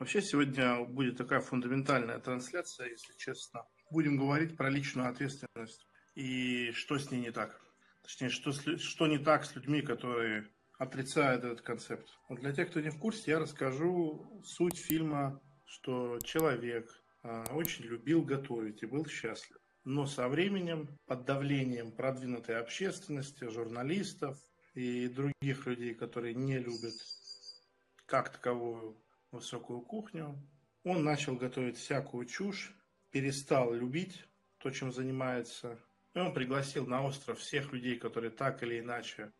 Вообще сегодня будет такая фундаментальная трансляция, если честно. Будем говорить про личную ответственность и что с ней не так. Точнее, что, что не так с людьми, которые отрицают этот концепт. Вот для тех, кто не в курсе, я расскажу суть фильма, что человек э, очень любил готовить и был счастлив. Но со временем, под давлением продвинутой общественности, журналистов и других людей, которые не любят как таковую высокую кухню. Он начал готовить всякую чушь, перестал любить то, чем занимается. И он пригласил на остров всех людей, которые так или иначе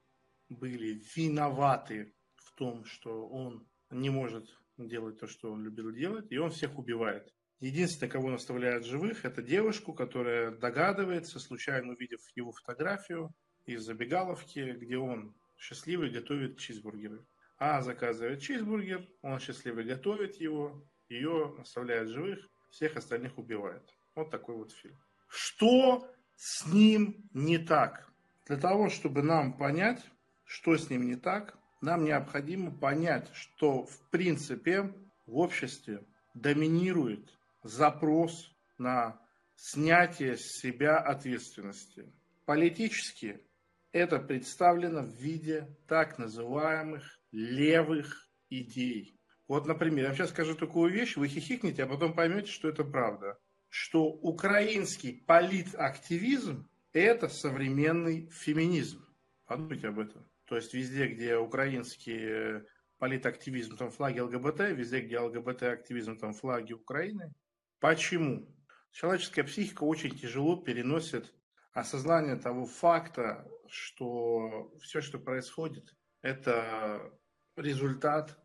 были виноваты в том, что он не может делать то, что он любил делать, и он всех убивает. Единственное, кого он оставляет живых, это девушку, которая догадывается, случайно увидев его фотографию из забегаловки, где он счастливый готовит чизбургеры. А заказывает чизбургер, он счастливый готовит его, ее оставляет живых, всех остальных убивает. Вот такой вот фильм. Что с ним не так? Для того, чтобы нам понять, что с ним не так, нам необходимо понять, что в принципе в обществе доминирует запрос на снятие с себя ответственности. Политически это представлено в виде так называемых левых идей. Вот, например, я вам сейчас скажу такую вещь, вы хихикнете, а потом поймете, что это правда. Что украинский политактивизм – это современный феминизм. Подумайте об этом. То есть везде, где украинский политактивизм, там флаги ЛГБТ, везде, где ЛГБТ-активизм, там флаги Украины. Почему? Человеческая психика очень тяжело переносит осознание того факта, что все, что происходит, это результат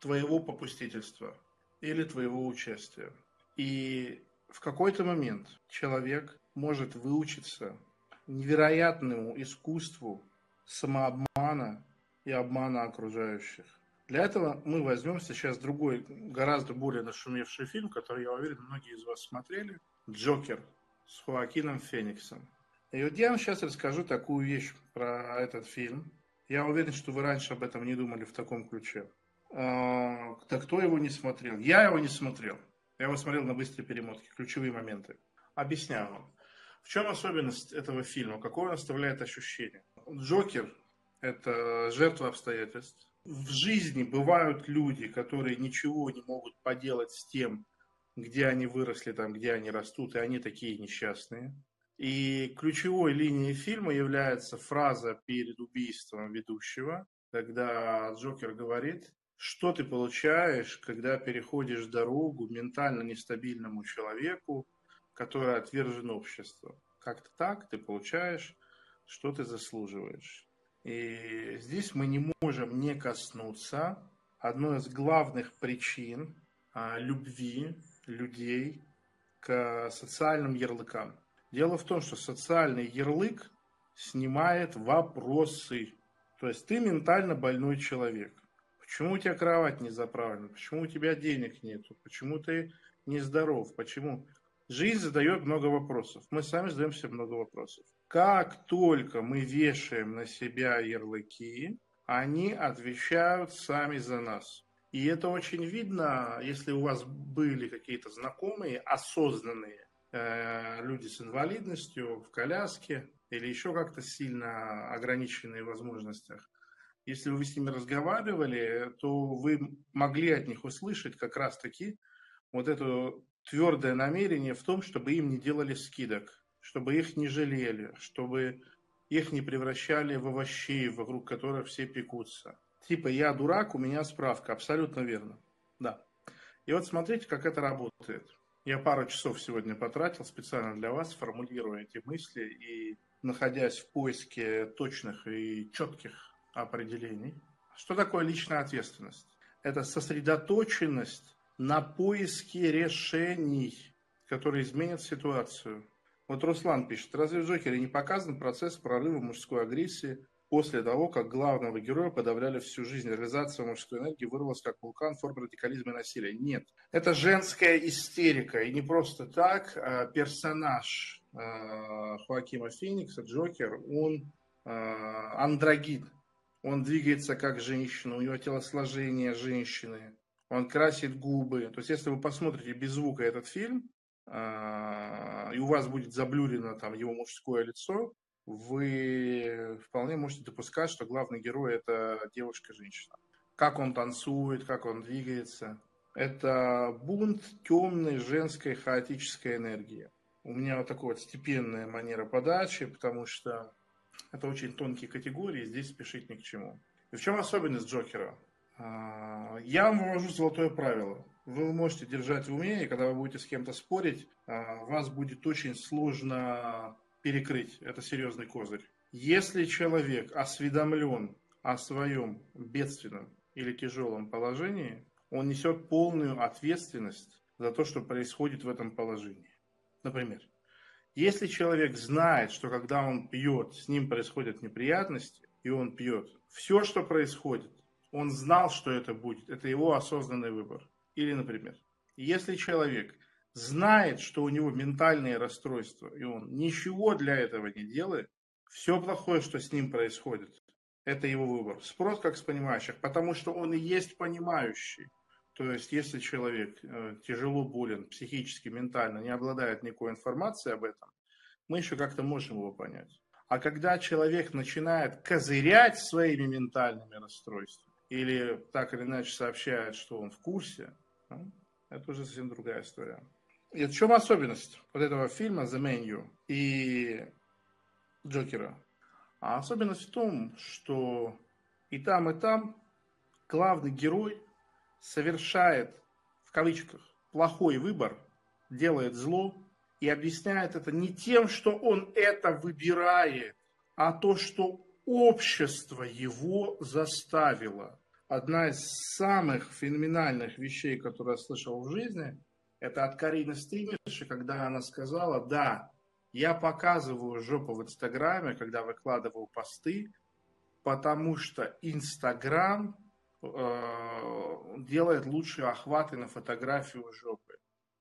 твоего попустительства или твоего участия. И в какой-то момент человек может выучиться невероятному искусству самообмана и обмана окружающих. Для этого мы возьмем сейчас другой, гораздо более нашумевший фильм, который, я уверен, многие из вас смотрели. «Джокер» с Хоакином Фениксом. И вот я вам сейчас расскажу такую вещь про этот фильм – я уверен, что вы раньше об этом не думали в таком ключе. А, да кто его не смотрел? Я его не смотрел. Я его смотрел на быстрой перемотке, ключевые моменты. Объясняю вам. В чем особенность этого фильма? Какое он оставляет ощущение? Джокер – это жертва обстоятельств. В жизни бывают люди, которые ничего не могут поделать с тем, где они выросли, там, где они растут, и они такие несчастные. И ключевой линией фильма является фраза перед убийством ведущего, когда Джокер говорит, что ты получаешь, когда переходишь дорогу ментально нестабильному человеку, который отвержен обществом. Как-то так ты получаешь, что ты заслуживаешь. И здесь мы не можем не коснуться одной из главных причин а, любви людей к социальным ярлыкам. Дело в том, что социальный ярлык снимает вопросы. То есть ты ментально больной человек. Почему у тебя кровать не заправлена? Почему у тебя денег нету? Почему ты нездоров? Почему? Жизнь задает много вопросов. Мы сами задаем себе много вопросов. Как только мы вешаем на себя ярлыки, они отвечают сами за нас. И это очень видно, если у вас были какие-то знакомые, осознанные, люди с инвалидностью, в коляске или еще как-то сильно ограниченные в возможностях. Если вы с ними разговаривали, то вы могли от них услышать как раз-таки вот это твердое намерение в том, чтобы им не делали скидок, чтобы их не жалели, чтобы их не превращали в овощей, вокруг которых все пекутся. Типа я дурак, у меня справка. Абсолютно верно. Да. И вот смотрите, как это работает. Я пару часов сегодня потратил специально для вас, формулируя эти мысли и находясь в поиске точных и четких определений. Что такое личная ответственность? Это сосредоточенность на поиске решений, которые изменят ситуацию. Вот Руслан пишет, разве в Джокере не показан процесс прорыва мужской агрессии после того, как главного героя подавляли всю жизнь. Реализация мужской энергии вырвалась как вулкан форм радикализма и насилия. Нет. Это женская истерика. И не просто так. А персонаж а, Хоакима Феникса, Джокер, он а, андрогин. Он двигается как женщина, у него телосложение женщины. он красит губы. То есть, если вы посмотрите без звука этот фильм, а, и у вас будет заблюрено там его мужское лицо, вы вполне можете допускать, что главный герой это девушка-женщина. Как он танцует, как он двигается. Это бунт темной женской хаотической энергии. У меня вот такая вот степенная манера подачи, потому что это очень тонкие категории, здесь спешить ни к чему. И в чем особенность Джокера? А, я вам вывожу золотое правило. Вы можете держать в уме, и когда вы будете с кем-то спорить, а, вас будет очень сложно перекрыть. Это серьезный козырь. Если человек осведомлен о своем бедственном или тяжелом положении, он несет полную ответственность за то, что происходит в этом положении. Например, если человек знает, что когда он пьет, с ним происходят неприятности, и он пьет, все, что происходит, он знал, что это будет. Это его осознанный выбор. Или, например, если человек знает, что у него ментальные расстройства, и он ничего для этого не делает, все плохое, что с ним происходит, это его выбор. Спрос как с понимающих, потому что он и есть понимающий. То есть, если человек э, тяжело болен психически, ментально, не обладает никакой информацией об этом, мы еще как-то можем его понять. А когда человек начинает козырять своими ментальными расстройствами, или так или иначе сообщает, что он в курсе, ну, это уже совсем другая история. И в чем особенность вот этого фильма The Menu и Джокера? А особенность в том, что и там, и там главный герой совершает, в кавычках, плохой выбор, делает зло и объясняет это не тем, что он это выбирает, а то, что общество его заставило. Одна из самых феноменальных вещей, которые я слышал в жизни, это от Карины Стримерши, когда она сказала, да, я показываю жопу в Инстаграме, когда выкладываю посты, потому что Инстаграм э, делает лучшие охваты на фотографию жопы.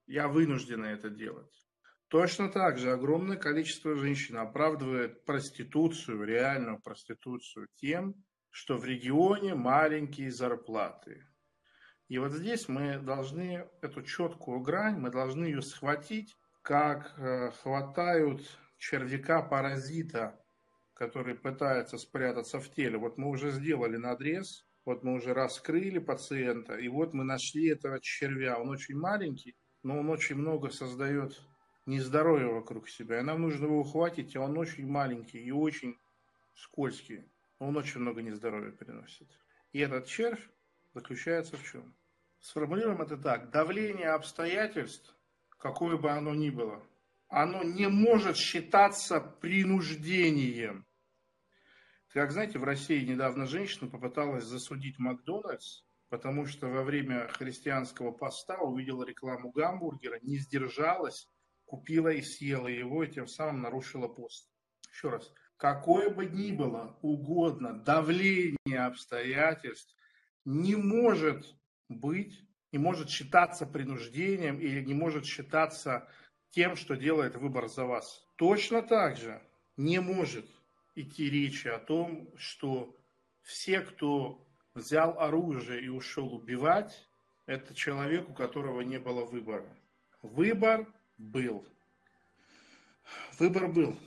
Я вынуждена это делать. Точно так же огромное количество женщин оправдывает проституцию, реальную проституцию тем, что в регионе маленькие зарплаты. И вот здесь мы должны эту четкую грань, мы должны ее схватить, как э, хватают червяка-паразита, который пытается спрятаться в теле. Вот мы уже сделали надрез, вот мы уже раскрыли пациента, и вот мы нашли этого червя. Он очень маленький, но он очень много создает нездоровья вокруг себя. И нам нужно его ухватить, а он очень маленький и очень скользкий. Он очень много нездоровья приносит. И этот червь заключается в чем? Сформулируем это так. Давление обстоятельств, какое бы оно ни было, оно не может считаться принуждением. Как знаете, в России недавно женщина попыталась засудить Макдональдс, потому что во время христианского поста увидела рекламу гамбургера, не сдержалась, купила и съела его, и тем самым нарушила пост. Еще раз. Какое бы ни было угодно давление обстоятельств не может быть, не может считаться принуждением или не может считаться тем, что делает выбор за вас. Точно так же не может идти речи о том, что все, кто взял оружие и ушел убивать, это человек, у которого не было выбора. Выбор был. Выбор был.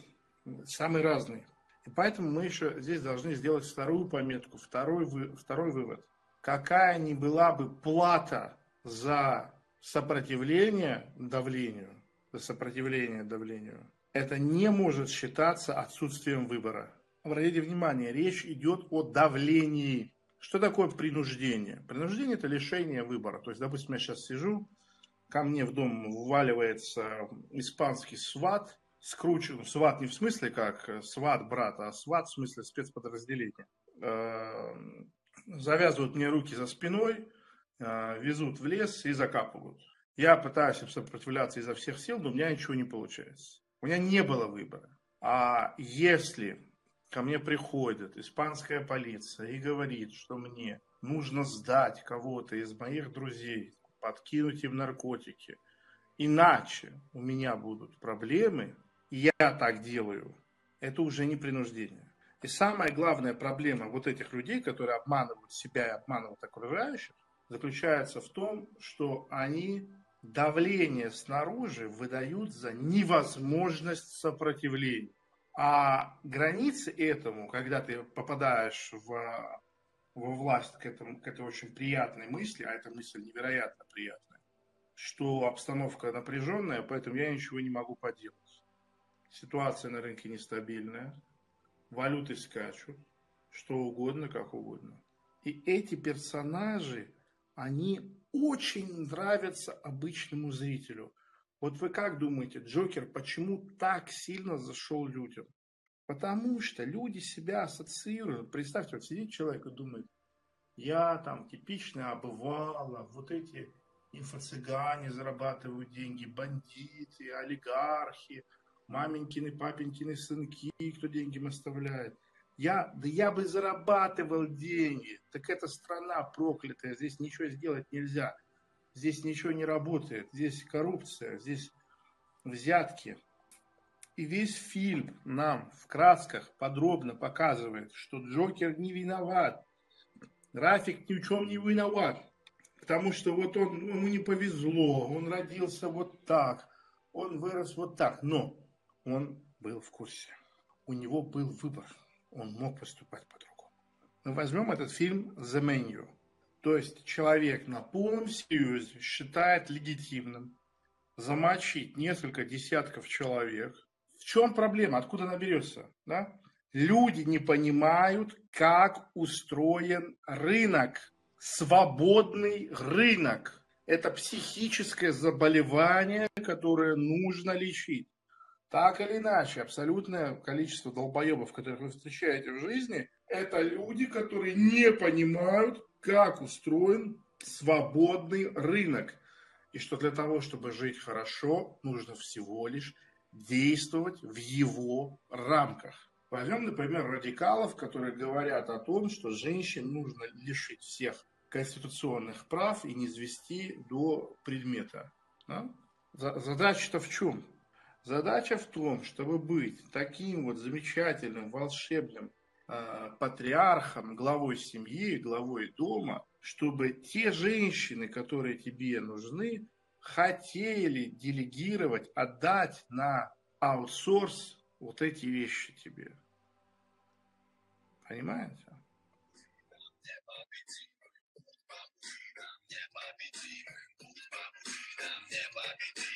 Самый разный. И поэтому мы еще здесь должны сделать вторую пометку, второй, вы, второй вывод какая ни была бы плата за сопротивление давлению, за сопротивление давлению, это не может считаться отсутствием выбора. Обратите внимание, речь идет о давлении. Что такое принуждение? Принуждение – это лишение выбора. То есть, допустим, я сейчас сижу, ко мне в дом вваливается испанский сват, скручен, сват не в смысле как сват брата, а сват в смысле спецподразделения эм, завязывают мне руки за спиной, а, везут в лес и закапывают. Я пытаюсь сопротивляться изо всех сил, но у меня ничего не получается. У меня не было выбора. А если ко мне приходит испанская полиция и говорит, что мне нужно сдать кого-то из моих друзей, подкинуть им наркотики, иначе у меня будут проблемы, и я так делаю, это уже не принуждение. И самая главная проблема вот этих людей, которые обманывают себя и обманывают окружающих, заключается в том, что они давление снаружи выдают за невозможность сопротивления. А границы этому, когда ты попадаешь в, во власть к, этому, к этой очень приятной мысли, а эта мысль невероятно приятная, что обстановка напряженная, поэтому я ничего не могу поделать. Ситуация на рынке нестабильная, валюты скачут, что угодно, как угодно. И эти персонажи, они очень нравятся обычному зрителю. Вот вы как думаете, Джокер почему так сильно зашел людям? Потому что люди себя ассоциируют. Представьте, вот сидит человек и думает, я там типичная обывала, вот эти инфо-цыгане зарабатывают деньги, бандиты, олигархи, маменькины, папенькины сынки, кто деньги им оставляет. Я, да я бы зарабатывал деньги. Так это страна проклятая, здесь ничего сделать нельзя. Здесь ничего не работает, здесь коррупция, здесь взятки. И весь фильм нам в красках подробно показывает, что Джокер не виноват. Рафик ни в чем не виноват. Потому что вот он, ему не повезло, он родился вот так, он вырос вот так. Но он был в курсе. У него был выбор он мог поступать по-другому. Мы возьмем этот фильм «The Menu». То есть человек на полном серьезе считает легитимным замочить несколько десятков человек. В чем проблема? Откуда она берется? Да? Люди не понимают, как устроен рынок. Свободный рынок. Это психическое заболевание, которое нужно лечить. Так или иначе, абсолютное количество долбоебов, которых вы встречаете в жизни, это люди, которые не понимают, как устроен свободный рынок. И что для того, чтобы жить хорошо, нужно всего лишь действовать в его рамках. Возьмем, например, радикалов, которые говорят о том, что женщин нужно лишить всех конституционных прав и не свести до предмета. Да? Задача-то в чем? Задача в том, чтобы быть таким вот замечательным, волшебным э, патриархом, главой семьи, главой дома, чтобы те женщины, которые тебе нужны, хотели делегировать, отдать на аутсорс вот эти вещи тебе. Понимаете? Непобедимым, непобедимым,